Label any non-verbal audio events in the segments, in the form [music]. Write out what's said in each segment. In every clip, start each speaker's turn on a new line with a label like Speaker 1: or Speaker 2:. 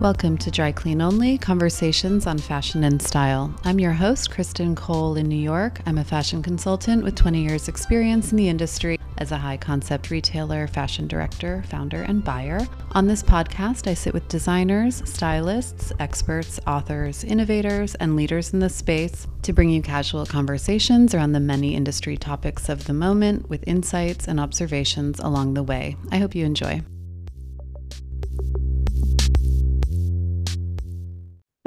Speaker 1: Welcome to Dry Clean Only Conversations on Fashion and Style. I'm your host, Kristen Cole in New York. I'm a fashion consultant with 20 years' experience in the industry as a high concept retailer, fashion director, founder, and buyer. On this podcast, I sit with designers, stylists, experts, authors, innovators, and leaders in the space to bring you casual conversations around the many industry topics of the moment with insights and observations along the way. I hope you enjoy.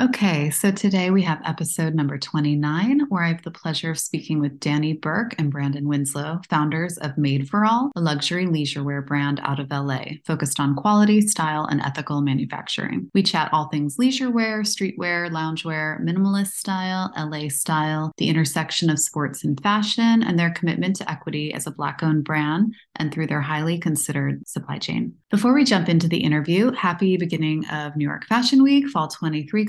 Speaker 1: Okay, so today we have episode number 29, where I have the pleasure of speaking with Danny Burke and Brandon Winslow, founders of Made for All, a luxury leisure wear brand out of LA, focused on quality, style, and ethical manufacturing. We chat all things leisure wear, streetwear, loungewear, minimalist style, LA style, the intersection of sports and fashion, and their commitment to equity as a Black owned brand and through their highly considered supply chain. Before we jump into the interview, happy beginning of New York Fashion Week, Fall 23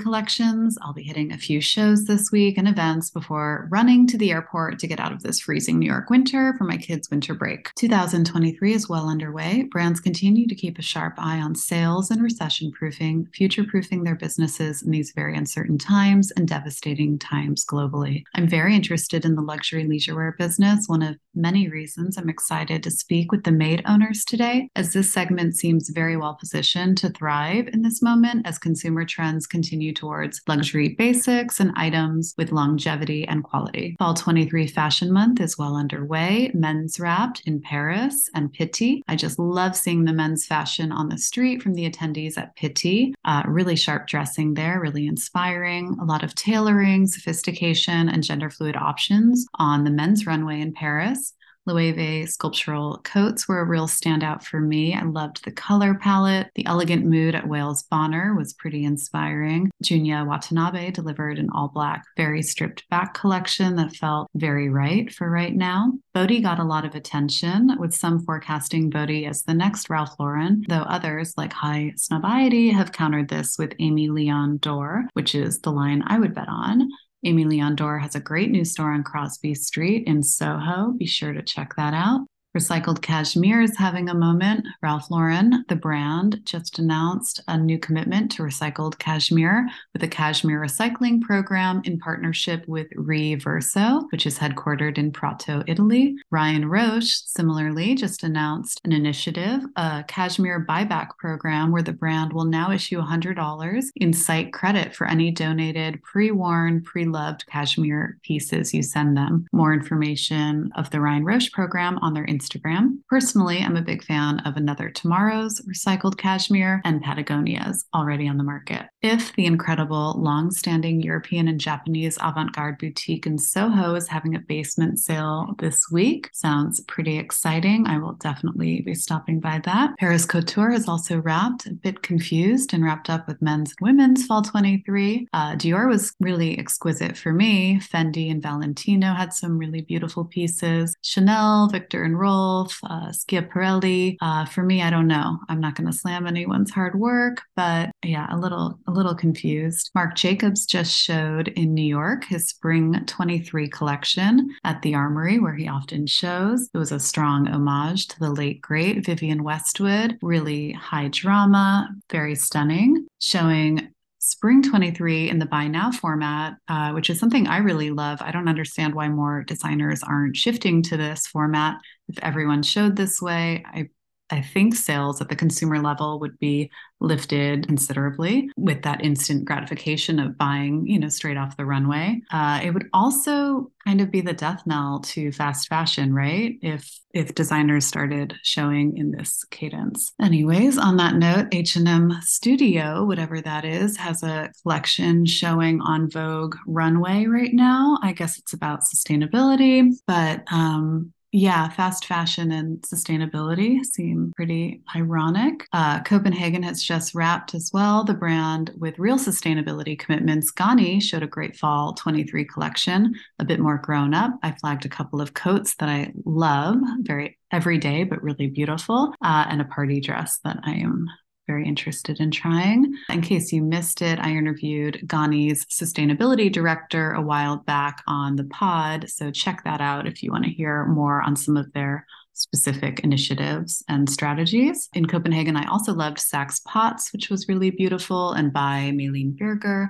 Speaker 1: I'll be hitting a few shows this week and events before running to the airport to get out of this freezing New York winter for my kids' winter break. 2023 is well underway. Brands continue to keep a sharp eye on sales and recession proofing, future proofing their businesses in these very uncertain times and devastating times globally. I'm very interested in the luxury leisure wear business, one of many reasons I'm excited to speak with the Made owners today, as this segment seems very well positioned to thrive in this moment as consumer trends continue towards luxury basics and items with longevity and quality. Fall 23 Fashion Month is well underway. Men's Wrapped in Paris and Pitti. I just love seeing the men's fashion on the street from the attendees at Pitti. Uh, really sharp dressing there, really inspiring. A lot of tailoring, sophistication, and gender fluid options on the men's runway in Paris. Loewe sculptural coats were a real standout for me. I loved the color palette. The elegant mood at Wales Bonner was pretty inspiring. Junya Watanabe delivered an all black, very stripped back collection that felt very right for right now. Bode got a lot of attention, with some forecasting Bode as the next Ralph Lauren, though others, like Highsnobiety, have countered this with Aimé Leon Dore, which is the line I would bet on. Aimé Leon Dore has a great new store on Crosby Street in Soho. Be sure to check that out. Recycled Cashmere is having a moment. Ralph Lauren, the brand, just announced a new commitment to recycled cashmere with a cashmere recycling program in partnership with Reverso, which is headquartered in Prato, Italy. Ryan Roche, similarly, just announced an initiative, a cashmere buyback program where the brand will now issue $100 in site credit for any donated pre worn, pre loved cashmere pieces you send them. More information of the Ryan Roche program on their Instagram Instagram. Personally, I'm a big fan of Another Tomorrow's recycled cashmere and Patagonia's already on the market. If the incredible long-standing European and Japanese avant-garde boutique in Soho is having a basement sale this week, sounds pretty exciting. I will definitely be stopping by that. Paris Couture has also wrapped, a bit confused and wrapped up with men's and women's fall 23. Uh, Dior was really exquisite for me. Fendi and Valentino had some really beautiful pieces. Chanel, Viktor and Rolf Uh, Schiaparelli. Uh, for me, I don't know. I'm not going to slam anyone's hard work, but yeah, a little a little confused. Marc Jacobs just showed in New York his spring 23 collection at the Armory, where he often shows. It was a strong homage to the late great Vivienne Westwood. Really high drama, very stunning, showing Spring 23 in the buy now format, uh, which is something I really love. I don't understand why more designers aren't shifting to this format. If everyone showed this way, I I think sales at the consumer level would be lifted considerably with that instant gratification of buying, you know, straight off the runway. Uh, it would also kind of be the death knell to fast fashion, right? If if designers started showing in this cadence. Anyways, on that note, H&M Studio, whatever that is, has a collection showing on Vogue runway right now. I guess it's about sustainability, but um, yeah, fast fashion and sustainability seem pretty ironic. Uh, Copenhagen has just wrapped as well the brand with real sustainability commitments. Ganni showed a great fall 23 collection, a bit more grown up. I flagged a couple of coats that I love, very everyday, but really beautiful, uh, and a party dress that I am very interested in trying. In case you missed it, I interviewed Ganni's sustainability director a while back on the pod. So check that out if you want to hear more on some of their specific initiatives and strategies. In Copenhagen, I also loved Saks Potts, which was really beautiful, and by Malene Birger,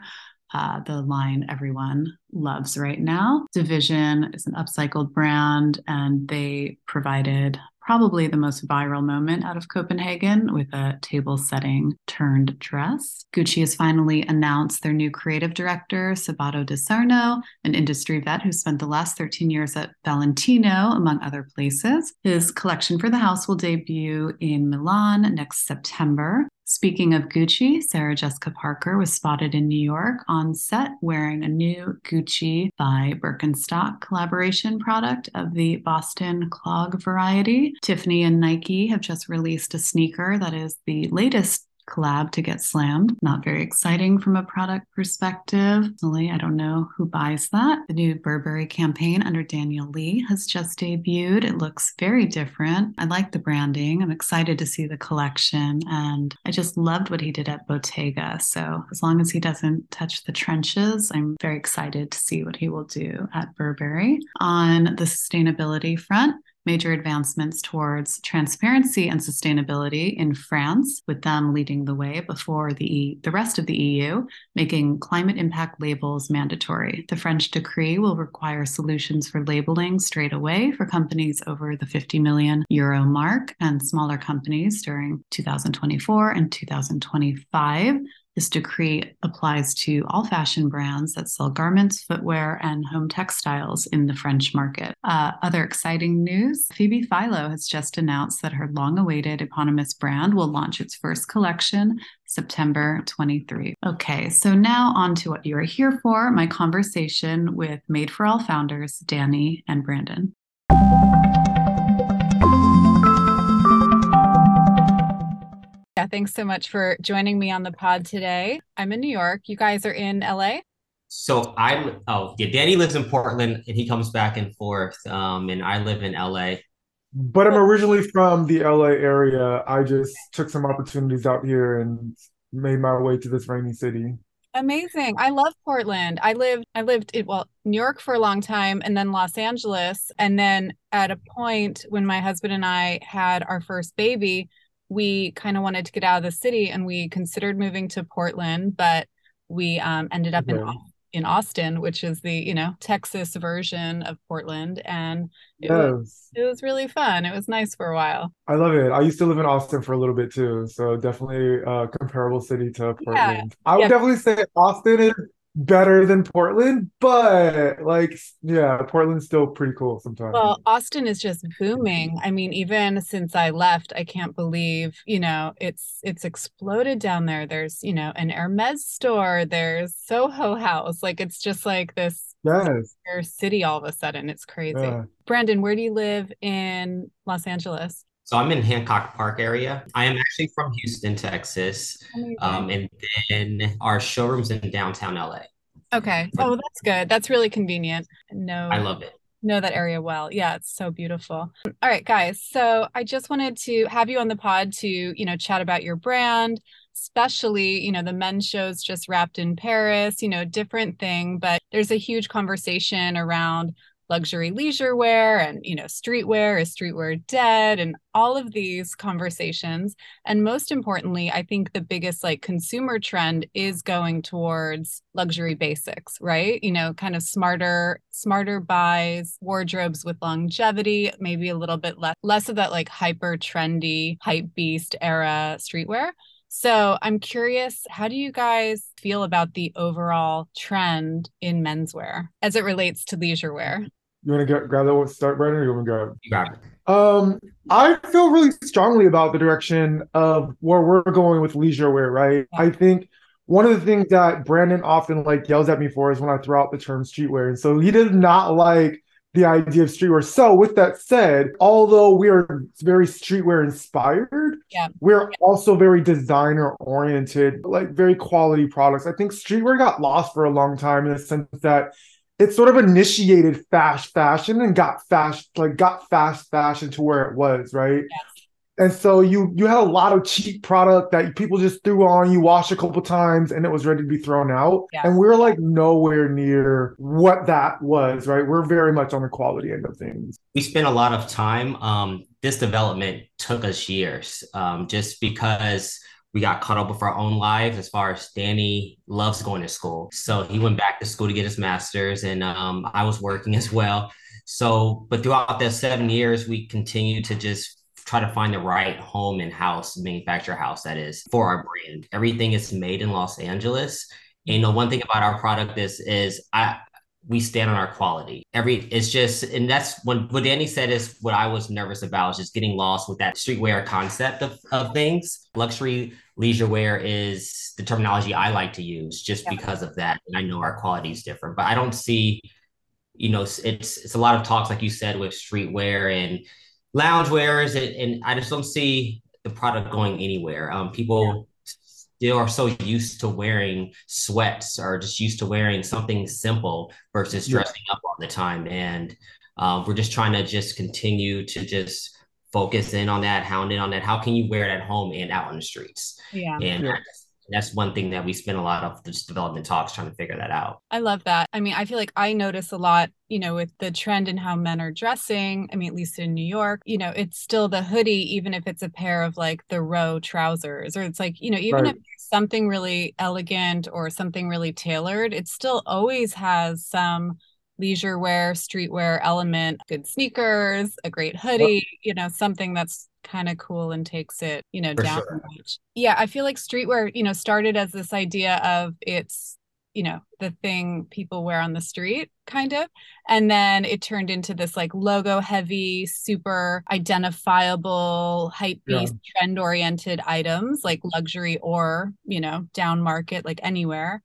Speaker 1: uh, the line everyone loves right now. Division is an upcycled brand, and they provided probably the most viral moment out of Copenhagen with a table setting turned dress. Gucci has finally announced their new creative director, Sabato De Sarno, an industry vet who spent the last 13 years at Valentino, among other places. His collection for the house will debut in Milan next September. Speaking of Gucci, Sarah Jessica Parker was spotted in New York on set wearing a new Gucci by Birkenstock collaboration product of the Boston clog variety. Tiffany and Nike have just released a sneaker that is the latest collab to get slammed. Not very exciting from a product perspective. Personally, I don't know who buys that. The new Burberry campaign under Daniel Lee has just debuted. It looks very different. I like the branding. I'm excited to see the collection. And I just loved what he did at Bottega. So as long as he doesn't touch the trenches, I'm very excited to see what he will do at Burberry. On the sustainability front, major advancements towards transparency and sustainability in France, with them leading the way before the, the rest of the EU, making climate impact labels mandatory. The French decree will require solutions for labeling straight away for companies over the 50 million euro mark and smaller companies during 2024 and 2025. This decree applies to all fashion brands that sell garments, footwear, and home textiles in the French market. Uh, other exciting news Phoebe Philo has just announced that her long awaited eponymous brand will launch its first collection September 23. Okay, so now on to what you are here for my conversation with Made for All founders, Danny and Brandon. Yeah, thanks so much for joining me on the pod today. I'm in New York. You guys are in LA?
Speaker 2: So I'm oh yeah, Danny lives in Portland and he comes back and forth. Um, and I live in LA.
Speaker 3: But I'm originally from the LA area. I just took some opportunities out here and made my way to this rainy city.
Speaker 1: Amazing. I love Portland. I lived I lived in well, New York for a long time and then Los Angeles. And then at a point when my husband and I had our first baby, we kind of wanted to get out of the city and we considered moving to Portland, but we um, ended up in in Austin, which is the you know Texas version of Portland, and it, yes. was, it was really fun. It was nice for a while.
Speaker 3: I love it. I used to live in Austin for a little bit too, so definitely a comparable city to Portland. Yeah. I would yeah. definitely say Austin is better than Portland, but like, yeah, Portland's still pretty cool sometimes.
Speaker 1: Well, Austin is just booming. I mean, even since I left, I can't believe, you know, it's it's exploded down there. There's, you know, an Hermes store, there's Soho House. Like it's just like this yes. city all of a sudden. It's crazy. Yeah. Brandon, where do you live in Los Angeles?
Speaker 2: So I'm in Hancock Park area. I am actually from Houston, Texas. Um, and then our showroom's in downtown LA.
Speaker 1: Okay. Oh, that's good. That's really convenient. No.
Speaker 2: I love it.
Speaker 1: Know that area well. Yeah, it's so beautiful. All right, guys. So I just wanted to have you on the pod to, you know, chat about your brand, especially, you know, the men's shows just wrapped in Paris, you know, different thing, but there's a huge conversation around luxury leisure wear and you know streetwear is streetwear dead and all of these conversations. And most importantly i think the biggest like consumer trend is going towards luxury basics right? You know kind of smarter smarter buys wardrobes with longevity maybe a little bit less less of that like hyper trendy hype beast era streetwear. So I'm curious, how do you guys feel about the overall trend in menswear as it relates to leisure wear?
Speaker 3: You want to get, grab that one start, Brandon, or you want to grab You got it. Um, I feel really strongly about the direction of where we're going with leisure wear, right? I think one of the things that Brandon often like yells at me for is when I throw out the term streetwear. And so he does not like the idea of streetwear. So, with that said, although we are very streetwear inspired, yeah. we're also very designer oriented, like very quality products. I think streetwear got lost for a long time in the sense that it sort of initiated fast fashion and got fast like got fast fashion to where it was, right? Yes and so you you had a lot of cheap product that people just threw on you washed a couple times and it was ready to be thrown out yeah. and we're like nowhere near what that was right we're very much on the quality end of things
Speaker 2: we spent a lot of time um this development took us years um, just because we got caught up with our own lives as far as Danny loves going to school. So he went back to school to get his master's, and um, I was working as well. So, but throughout those seven years, we continued to just try to find the right home and house, manufacturer house that is for our brand. Everything is made in Los Angeles. And know, one thing about our product is is I we stand on our quality. Every it's just and that's when what Danny said is what I was nervous about is just getting lost with that streetwear concept of, of things. Luxury leisure wear is the terminology I like to use just yeah. because of that. And I know our quality is different, but I don't see, you know, it's it's a lot of talks like you said with streetwear and loungewears, and, and I just don't see the product going anywhere. Um, people still are so used to wearing sweats or just used to wearing something simple versus dressing up all the time. And um, we're just trying to just continue to just focus in on that, hound in on that. How can you wear it at home and out on the streets?
Speaker 4: Yeah.
Speaker 2: And yeah that's one thing that we spend a lot of this development talks trying to figure that out.
Speaker 4: I love that. I mean, I feel like I notice a lot, you know, with the trend in how men are dressing. I mean, at least in New York, you know, it's still the hoodie, even if it's a pair of like the row trousers, or it's like, you know, even right. if something really elegant or something really tailored, it still always has some leisure wear, streetwear element, good sneakers, a great hoodie, you know, something that's kind of cool and takes it, you know, For down sure. Yeah, I feel like streetwear, you know, started as this idea of it's, you know, the thing people wear on the street, kind of. And then it turned into this like logo heavy, super identifiable, hype beast, yeah. trend oriented items like luxury or, you know, down market, like anywhere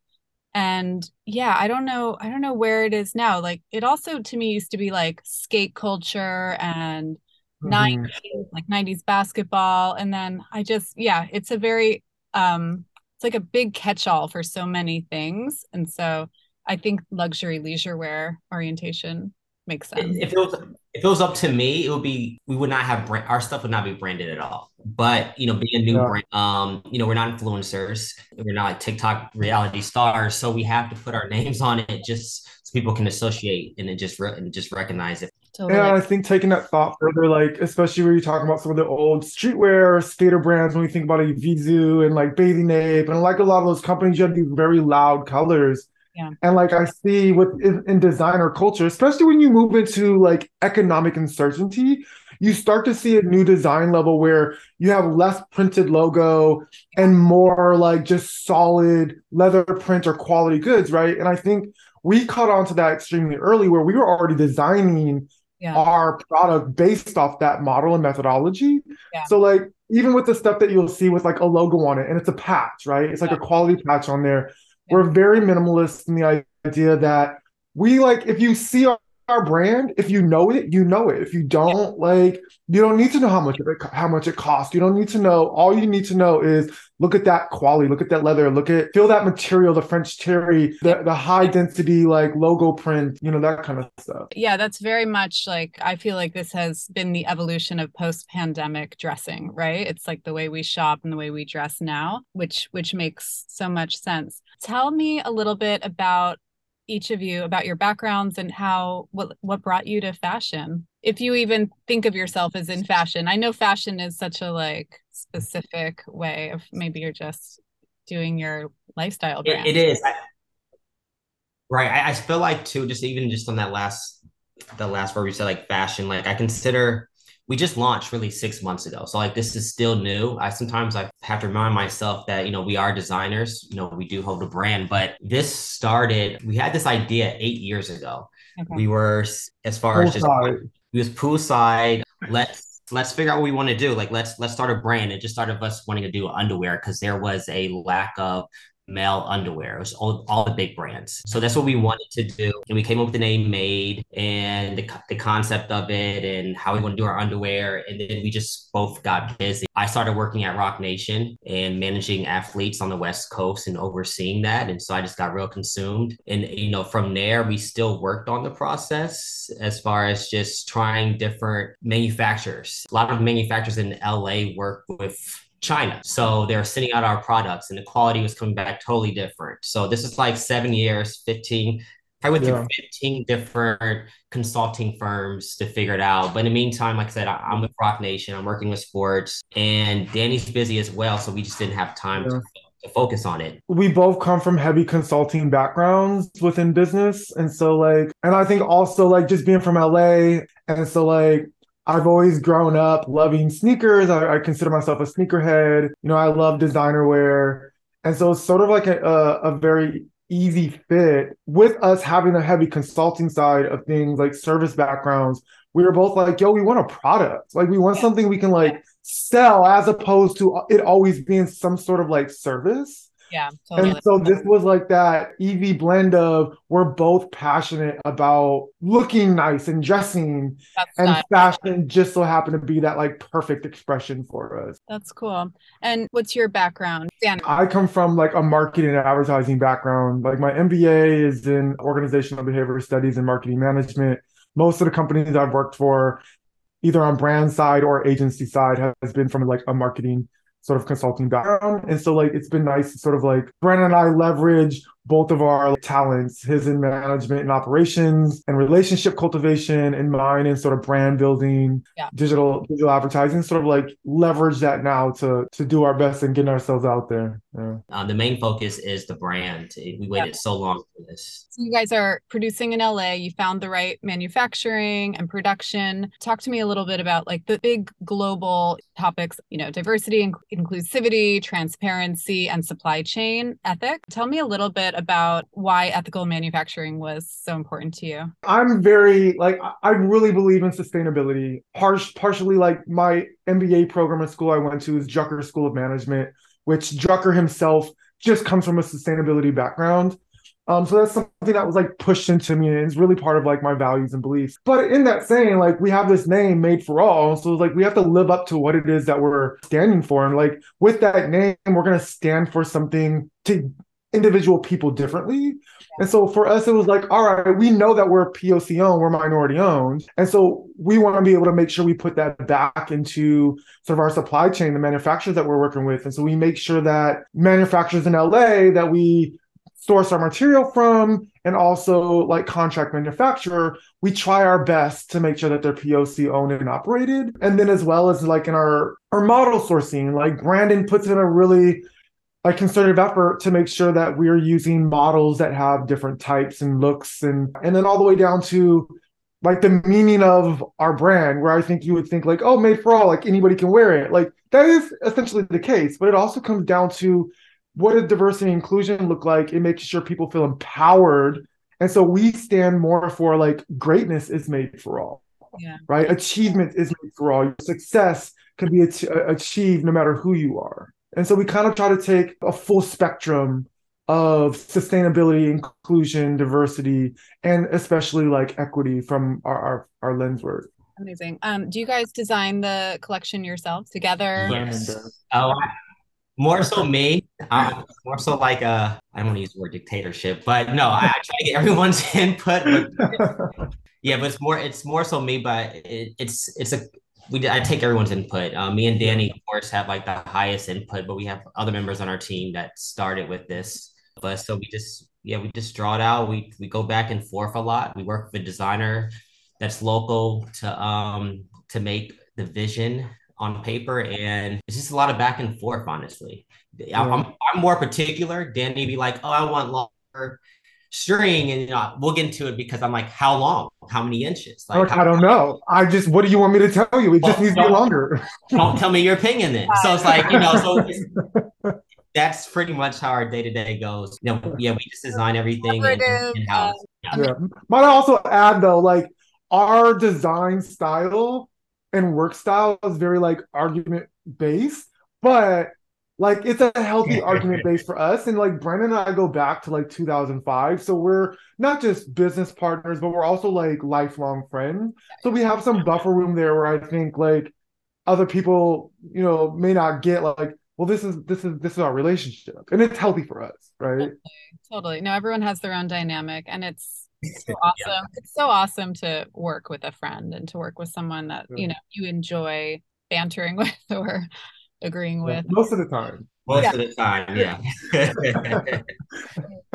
Speaker 4: and yeah i don't know i don't know where it is now like it also to me used to be like skate culture and mm-hmm. 90s like 90s basketball. And then i just yeah it's a very um it's like a big catch-all for so many things. And so i think luxury leisure wear orientation makes sense.
Speaker 2: if it was if it was up to me. It would be we would not have brand our stuff would not be branded at all. But you know being a new yeah. brand um you know we're not influencers. We're not like tiktok reality stars. So we have to put our names on it just so people can associate and then just re- and just recognize it
Speaker 3: Totally. Yeah, I think taking that thought further, like especially when you're talking about some of the old streetwear skater brands, when we think about a Vizu and like Bathing Ape, and like a lot of those companies, you have these very loud colors.
Speaker 4: Yeah.
Speaker 3: And like I see with in, in designer culture, especially when you move into like economic uncertainty, you start to see a new design level where you have less printed logo and more like just solid leather print or quality goods, right? And I think we caught on to that extremely early where we were already designing yeah. our product based off that model and methodology. Yeah. So like even with the stuff that you'll see with like a logo on it and it's a patch, right? It's like yeah. a quality patch on there. We're very minimalist in the idea that we like if you see our our brand. If you know it, you know it. If you don't, like, you don't need to know how much it how much it costs. You don't need to know. All you need to know is look at that quality, look at that leather, look at feel that material, the French terry, the the high density like logo print, you know that kind of stuff.
Speaker 4: Yeah, that's very much like I feel like this has been the evolution of post pandemic dressing, right? It's like the way we shop and the way we dress now, which which makes so much sense. Tell me a little bit about each of you about your backgrounds and how what what brought you to fashion? If you even think of yourself as in fashion. I know fashion is such a like specific way of maybe you're just doing your lifestyle
Speaker 2: brand. it, it is. I, right. I, I feel like too just even just on that last the last word you said like fashion like i consider we just launched really six months ago. So like this is still new. I sometimes I have to remind myself that, you know, we are designers, you know, we do hold a brand, but this started, we had this idea eight years ago. Okay. We were as far as just we was poolside. Let's let's figure out what we want to do. Like let's let's start a brand. It just started us wanting to do underwear because there was a lack of male underwear. It was all, all the big brands. So that's what we wanted to do. And we came up with the name Made and the, the concept of it and how we want to do our underwear. And then we just both got busy. I started working at Roc Nation and managing athletes on the West Coast and overseeing that. And so I just got real consumed. And, you know, from there, we still worked on the process as far as just trying different manufacturers. A lot of manufacturers in LA work with China. So they're sending out our products and the quality was coming back totally different. So this is like seven years, 15, I went yeah. through 15 different consulting firms to figure it out. But in the meantime, like I said, I, am with Roc Nation. I'm working with sports, and Danny's busy as well, so we just didn't have time yeah. to to focus on it.
Speaker 3: We both come from heavy consulting backgrounds within business. And so, like, and I think also, like, just being from LA. And so, like, I've always grown up loving sneakers. I, I consider myself a sneakerhead. You know, I love designer wear. And so it's sort of like a, a, a very easy fit with us having a heavy consulting side of things like service backgrounds we were both like, yo, we want a product. Like we want something we can like sell as opposed to it always being some sort of like service.
Speaker 4: Yeah.
Speaker 3: Totally. And so this was like that EV blend of we're both passionate about looking nice and dressing That's and nice. fashion just so happened to be that like perfect expression for us.
Speaker 4: That's cool. And what's your background?
Speaker 3: Dan? I come from like a marketing and advertising background. Like my MBA is in organizational behavior studies and marketing management most of the companies I've worked for, either on brand side or agency side, has been from like a marketing sort of consulting background. And so like it's been nice to sort of like Brandon and I leverage both of our talents, his in management and operations and relationship cultivation and mine in sort of brand building, yeah. digital digital advertising, sort of like leverage that now to to do our best and getting ourselves out there. Yeah.
Speaker 2: Uh, the main focus is the brand. We waited yeah. so long for this.
Speaker 4: So you guys are producing in LA. You found the right manufacturing and production. Talk to me a little bit about like the big global topics, you know, diversity, inc- inclusivity, transparency, and supply chain ethic. Tell me a little bit about why ethical manufacturing was so important to you.
Speaker 3: I'm very like I really believe in sustainability. Par- partially like my MBA program at school I went to is Drucker School of Management, which Drucker himself just comes from a sustainability background. Um, so that's something that was like pushed into me and it's really part of like my values and beliefs. But in that saying, like we have this name made for all. So like we have to live up to what it is that we're standing for. And like with that name, we're gonna stand for something to individual people differently. And so for us, it was like, all right, we know that we're POC owned, we're minority owned. And so we want to be able to make sure we put that back into sort of our supply chain, the manufacturers that we're working with. And so we make sure that manufacturers in LA that we source our material from and also like contract manufacturer, we try our best to make sure that they're POC owned and operated. And then as well as like in our our model sourcing, like Brandon puts in a really a concerted effort to make sure that we're using models that have different types and looks and and then all the way down to like the meaning of our brand where i think you would think like oh made for all like anybody can wear it. Like that is essentially the case but it also comes down to what does diversity and inclusion look like in making sure people feel empowered. And so we stand more for like greatness is made for all
Speaker 4: yeah.
Speaker 3: right? Achievement is made for all. Your success can be achieved no matter who you are and so we kind of try to take a full spectrum of sustainability, inclusion, diversity, and especially like equity from our our, our lens work.
Speaker 4: Amazing. Um, do you guys design the collection yourselves together?
Speaker 2: Yes. Oh, more so me. Um, more so like a I don't want to use the word dictatorship, but no, I, I try to get [laughs] everyone's input. But, [laughs] yeah, but it's more it's more so me, but it, it's it's a we I take everyone's input. Uh, me and Danny, of course, have like the highest input, but we have other members on our team that started with this. But so we just yeah, we just draw it out. We we go back and forth a lot. We work with a designer that's local to um to make the vision on paper, and it's just a lot of back and forth. Honestly, yeah. I'm I'm more particular. Danny be like, oh, I want longer string and you know we'll get into it because i'm like how long? How many inches?
Speaker 3: Like, how, i don't know. I just what do you want me to tell you? It well, just needs to be longer.
Speaker 2: don't tell me your opinion then. So it's like you know so [laughs] that's pretty much how our day-to-day goes. You know yeah we just design everything in, in house
Speaker 3: yeah. yeah. might i also add though like our design style and work style is very like argument based but like it's a healthy [laughs] argument base for us and like Brandon and I go back to like 2005 so we're not just business partners but we're also like lifelong friends so we have some buffer room there where I think like other people you know may not get like well this is this is this is our relationship and it's healthy for us right
Speaker 4: totally, totally. no everyone has their own dynamic and it's [laughs] so awesome yeah. it's so awesome to work with a friend and to work with someone that you know you enjoy bantering [laughs] with or agreeing with.
Speaker 3: most of the time.
Speaker 2: Most yeah. of the time yeah.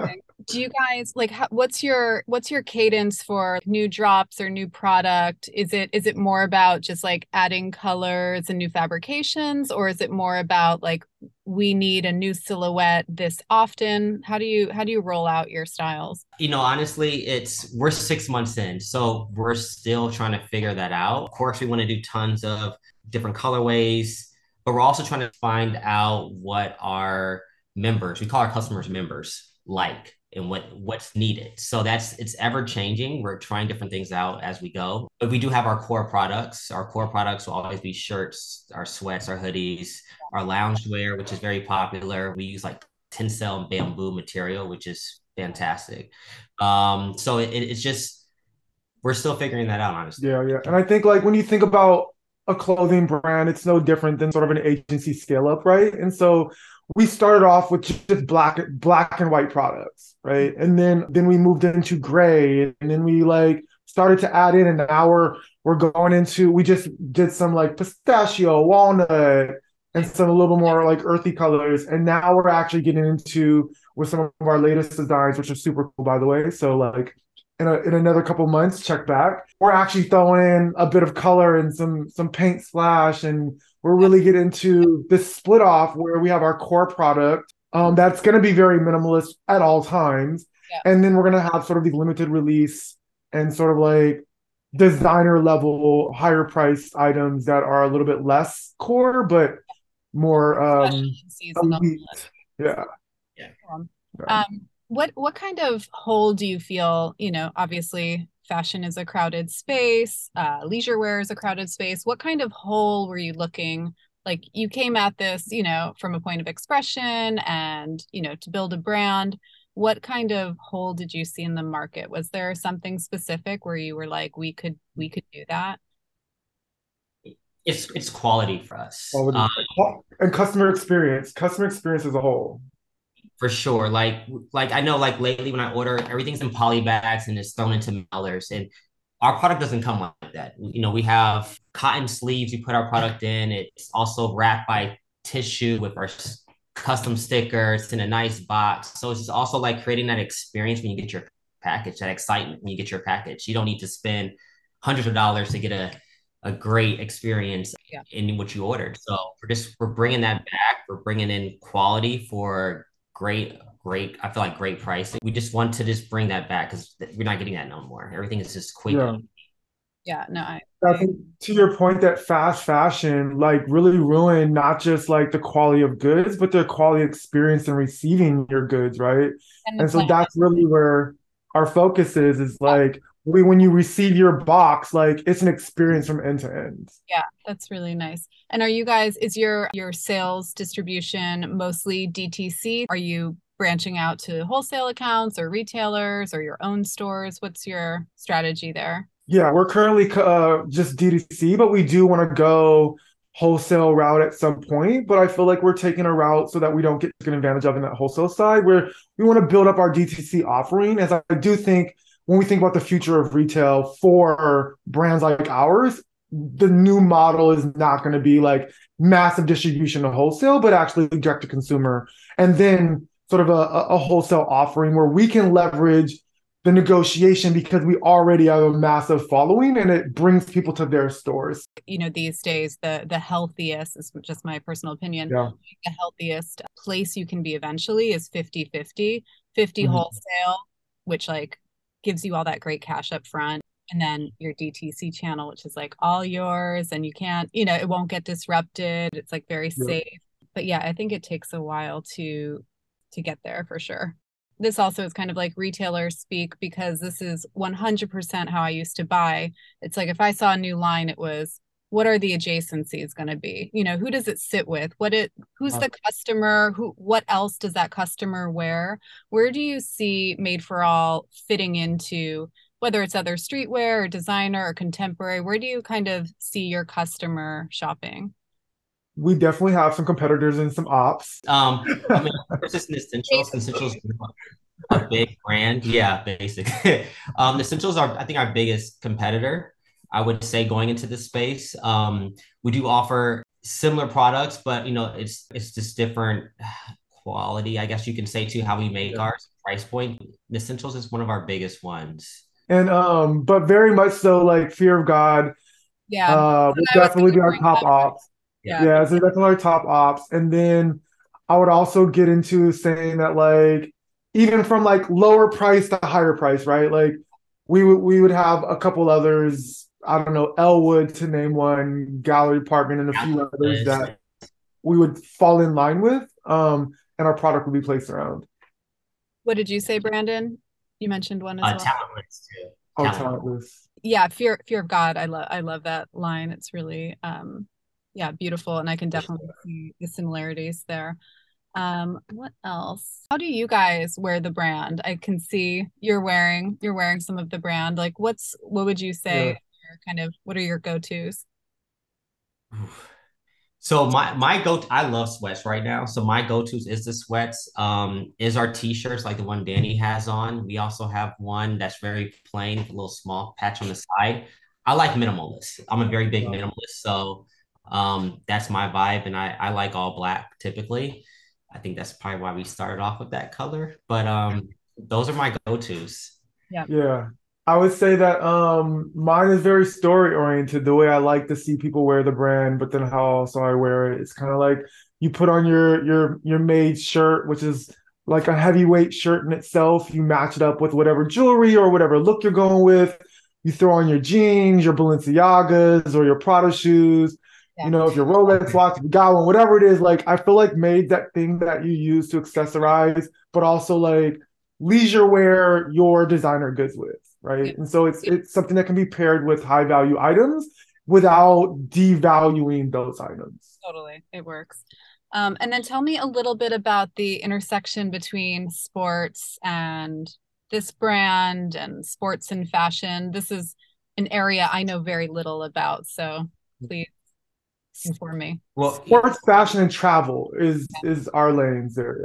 Speaker 2: [laughs]
Speaker 4: do you guys like how, what's your what's your cadence for new drops or new product? Is it is it more about just like adding colors and new fabrications or is it more about like we need a new silhouette this often? How do you how do you roll out your styles?
Speaker 2: You know honestly it's we're six months in so we're still trying to figure that out. Of course we want to do tons of different colorways but we're also trying to find out what our members we call our customers members like and what what's needed. So that's it's ever changing. We're trying different things out as we go. But we do have our core products. Our core products will always be shirts, our sweats, our hoodies, our loungewear, which is very popular. We use like tencel and bamboo material, which is fantastic. Um, so it, it's just we're still figuring that out, honestly.
Speaker 3: Yeah, yeah. And I think like when you think about a clothing brand, it's no different than sort of an agency scale up, right? And so we started off with just black black and white products, right? And then then we moved into gray, and then we like started to add in, now we're we're going into we just did some like pistachio, walnut, and some a little more like earthy colors, and now we're actually getting into with some of our latest designs, which are super cool, by the way. So like in, a, in another couple months, check back. We're actually throwing in a bit of color and some some paint splash and we're really getting into this split off where we have our core product um, that's going to be very minimalist at all times. Yeah. And then we're going to have sort of the limited release and sort of like designer level, higher priced items that are a little bit less core, but more um, Yeah.
Speaker 4: Yeah. Um, what what kind of hole do you feel? You know, obviously fashion is a crowded space, uh, leisure wear is a crowded space. What kind of hole were you looking? Like you came at this, you know, from a point of expression and, you know, to build a brand. What kind of hole did you see in the market? Was there something specific where you were like, we could, we could do that?
Speaker 2: It's it's quality for us. Quality.
Speaker 3: Um, and customer experience, customer experience as a whole
Speaker 2: for sure. Like like I know like lately when I order everything's in poly bags and it's thrown into mailers and our product doesn't come like that. You know, we have cotton sleeves we put our product in. It's also wrapped by tissue with our custom stickers in a nice box. So it's just also like creating that experience when you get your package, that excitement when you get your package. You don't need to spend hundreds of dollars to get a a great experience yeah. in what you ordered. So we're just we're bringing that back. We're bringing in quality for great, great. I feel like great pricing. We just want to just bring that back because we're not getting that no more. Everything is just quick.
Speaker 4: Yeah. Yeah, no, I,
Speaker 3: I think to your point that fast fashion like really ruined not just like the quality of goods, but the quality experience in receiving your goods, right? And, and so that's really where our focus is, is like when you receive your box, like it's an experience from end to end.
Speaker 4: Yeah, that's really nice. And are you guys, is your your sales distribution mostly DTC? Are you branching out to wholesale accounts or retailers or your own stores? What's your strategy there?
Speaker 3: Yeah, we're currently uh, just DTC, but we do want to go wholesale route at some point. But I feel like we're taking a route so that we don't get taken advantage of in that wholesale side, where we want to build up our DTC offering. As I do think when we think about the future of retail for brands like ours, the new model is not going to be like massive distribution to wholesale, but actually direct to consumer. And then sort of a, a wholesale offering where we can leverage the negotiation because we already have a massive following and it brings people to their stores.
Speaker 4: You know, these days the the healthiest is just my personal opinion. Yeah. The healthiest place you can be eventually is 50-50, 50 mm-hmm. wholesale, which like gives you all that great cash up front and then your DTC channel, which is like all yours, and you can't, you know, it won't get disrupted. It's like very safe. But yeah, I think it takes a while to to get there for sure. This also is kind of like retailer speak because this is 100% how I used to buy. It's like if I saw a new line, it was what are the adjacencies going to be? You know who does it sit with? What it who's the customer? Who what else does that customer wear? Where do you see made for all fitting into whether it's other streetwear or designer or contemporary where do you kind of see your customer shopping?
Speaker 3: We definitely have some competitors and some ops.
Speaker 2: Um i mean [laughs] versus essentials. Essentials a big brand. Yeah basically [laughs] um essentials are i think our biggest competitor I would say going into this space. Um, we do offer similar products, but you know, it's it's just different quality, I guess you can say too, how we make yeah. ours price point. The essentials is one of our biggest ones.
Speaker 3: And um, but very much so like fear of God.
Speaker 4: Yeah.
Speaker 3: Uh would definitely be our top ops. Yeah. Yeah, so definitely our top ops. And then I would also get into saying that like even from like lower price to higher price, right? Like we would we would have a couple others. I don't know, Elwood to name one, Gallery Department, and a few others that we would fall in line with, um, and our product would be placed around.
Speaker 4: What did you say, Brandon? You mentioned one as uh, well.
Speaker 2: Talentless too.
Speaker 3: Oh, talentless.
Speaker 4: Yeah, fear fear of God. I love I love that line. It's really um, yeah, beautiful, and I can definitely [laughs] see the similarities there. Um, what else? How do you guys wear the brand? I can see you're wearing you're wearing some of the brand. Like what's what would you say yeah. Kind of what are your go-tos?
Speaker 2: So my my go I love sweats right now. So my go-tos is the sweats. Um, is our t-shirts like the one Danny has on. We also have one that's very plain, a little small patch on the side. I like minimalist. I'm a very big minimalist, so um, that's my vibe, and I I like all black typically. I think that's probably why we started off with that color. But um, those are my go-tos.
Speaker 4: Yeah.
Speaker 3: Yeah. I would say that um mine is very story oriented. The way I like to see people wear the brand, but then how also I wear it. It's kind of like you put on your your your made shirt, which is like a heavyweight shirt in itself. You match it up with whatever jewelry or whatever look you're going with. You throw on your jeans, your Balenciagas, or your Prada shoes, you know, if your Rolex watch, you got one, whatever it is, like I feel like made that thing that you use to accessorize, but also like leisure wear your designer goods with, right? Yeah. And so it's it's something that can be paired with high value items without devaluing those items.
Speaker 4: Totally, it works. Um, and then tell me a little bit about the intersection between sports and this brand and sports and fashion. This is an area I know very little about, so please inform me.
Speaker 3: Well, sports, fashion, and travel is yeah. is our lanes there.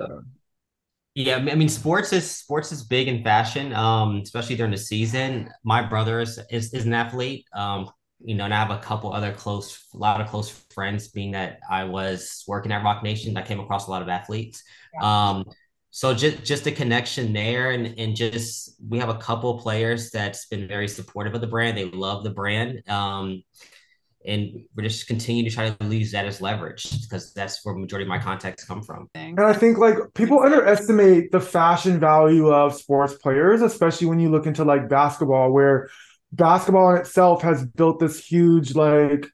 Speaker 3: Yeah.
Speaker 2: I mean, sports is sports is big in fashion, um, especially during the season. My brother is is, is an athlete, um, you know, and I have a couple other close, a lot of close friends. Being that I was working at Roc Nation, I came across a lot of athletes. Yeah. Um, so just just a connection there, and and just we have a couple players that's been very supportive of the brand. They love the brand. Um, and we're just continue to try to use that as leverage because that's where majority of my contacts come from.
Speaker 3: And I think like people underestimate the fashion value of sports players, especially when you look into like basketball, where basketball in itself has built this huge like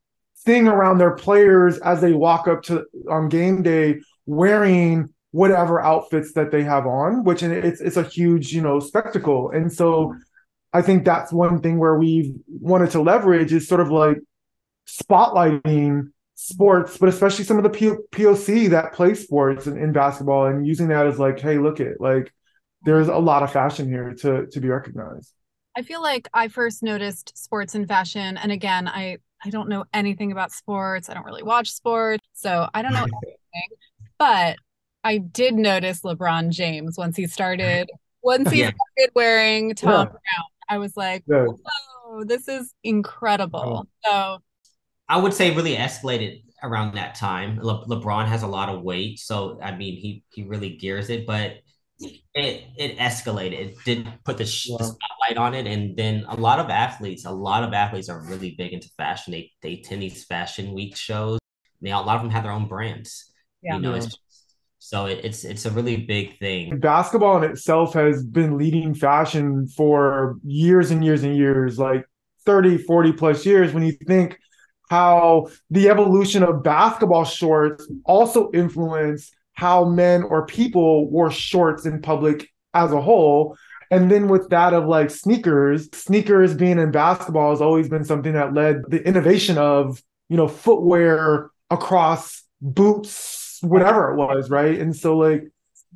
Speaker 3: thing around their players as they walk up to on game day wearing whatever outfits that they have on, which it's it's a huge you know spectacle. And so I think that's one thing where we've wanted to leverage is sort of like spotlighting sports, but especially some of the P- POC that play sports in, in basketball and using that as like, hey, look at like there's a lot of fashion here to to be recognized.
Speaker 4: I feel like I first noticed sports and fashion, and again, I I don't know anything about sports. I don't really watch sports, so I don't know [laughs] anything. But I did notice LeBron James once he started once he yeah. started wearing Thom yeah. Browne. I was like, yeah. whoa, this is incredible. So
Speaker 2: I would say really escalated around that time. Le- LeBron has a lot of weight, so I mean he he really gears it, but it it escalated. It did put the, sh- yeah. the, spotlight on it, and then a lot of athletes, a lot of athletes are really big into fashion. They they attend these fashion week shows. They a lot of them have their own brands. Yeah. You know, it's so it, it's it's a really big thing.
Speaker 3: Basketball in itself has been leading fashion for years and years and years, like 30, 40 plus years. When you think how the evolution of basketball shorts also influenced how men or people wore shorts in public as a whole. And then with that of like sneakers, sneakers being in basketball has always been something that led the innovation of, you know, footwear across boots, whatever it was, right? And so like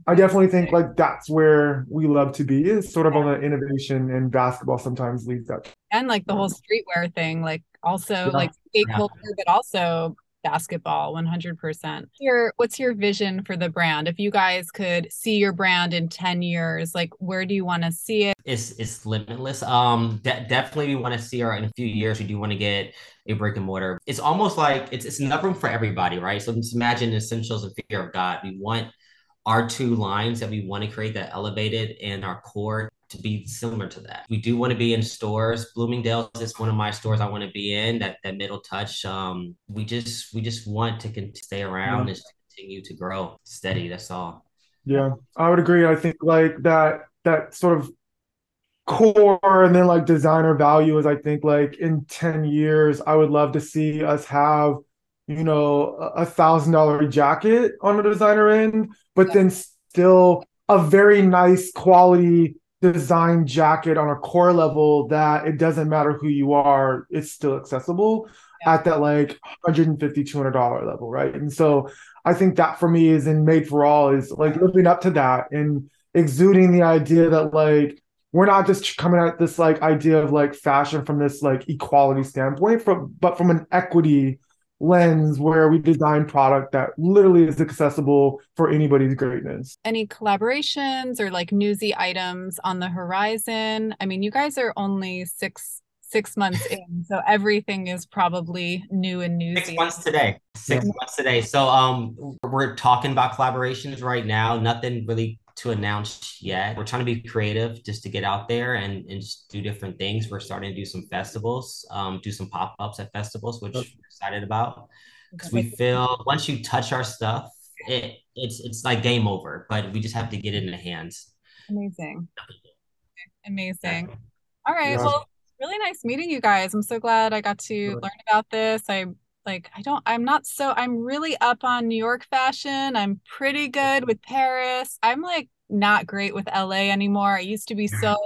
Speaker 3: I definitely think like that's where we love to be is sort of on the innovation and basketball sometimes leads that.
Speaker 4: And like the whole streetwear thing, like also yeah. like skate yeah. culture, but also basketball 100% your what's your vision for the brand? If you guys could see your brand in 10 years like where do you want to see it?
Speaker 2: It's it's limitless. Um de- definitely we want to see our in a few years. We do want to get a brick and mortar. It's almost like it's it's enough room for everybody right? So just imagine essentials and fear of god. We want our two lines that we want to create that elevated and our core to be similar to that. We do want to be in stores. Bloomingdale's is one of my stores I want to be in. That that middle touch. Um, we just we just want to stay around yeah. and continue to grow steady. That's all.
Speaker 3: Yeah, I would agree. I think like that that sort of core and then like designer value is I think like in 10 years, I would love to see us have, you know, a thousand dollar jacket on the designer end, but yeah. then still a very nice quality design jacket on a core level that it doesn't matter who you are, it's still accessible yeah. at that like 150 200 dollar level, right? And so I think that for me is in made for all is like living up to that and exuding the idea that like we're not just coming at this like idea of like fashion from this like equality standpoint from but from an equity lens where we design product that literally is accessible for anybody's greatness.
Speaker 4: Any collaborations or like newsy items on the horizon? I mean, you guys are only six six months [laughs] in, so everything is probably new and newsy.
Speaker 2: Six months today. Six yeah. months today. So um, we're talking about collaborations right now. Nothing really to announce yet. We're trying to be creative just to get out there and, and just do different things. We're starting to do some festivals, um, do some pop ups at festivals, which we're excited about because we feel once you touch our stuff, it it's it's like game over. But we just have to get it in the hands.
Speaker 4: Amazing, amazing. All right, yeah. well, really nice meeting you guys. I'm so glad I got to learn about this. I like I don't I'm not so I'm really up on New York fashion. I'm pretty good with Paris. I'm like not great with LA anymore. I used to be so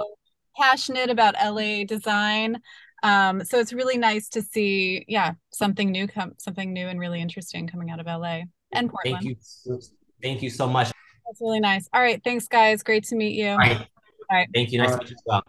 Speaker 4: passionate about LA design. Um, so it's really nice to see, yeah, something new come something new and really interesting coming out of LA and Portland.
Speaker 2: Thank you. Thank you so much.
Speaker 4: That's really nice. All right. Thanks guys. Great to meet you. All
Speaker 2: right. All right. Thank you. Nice to meet you as well.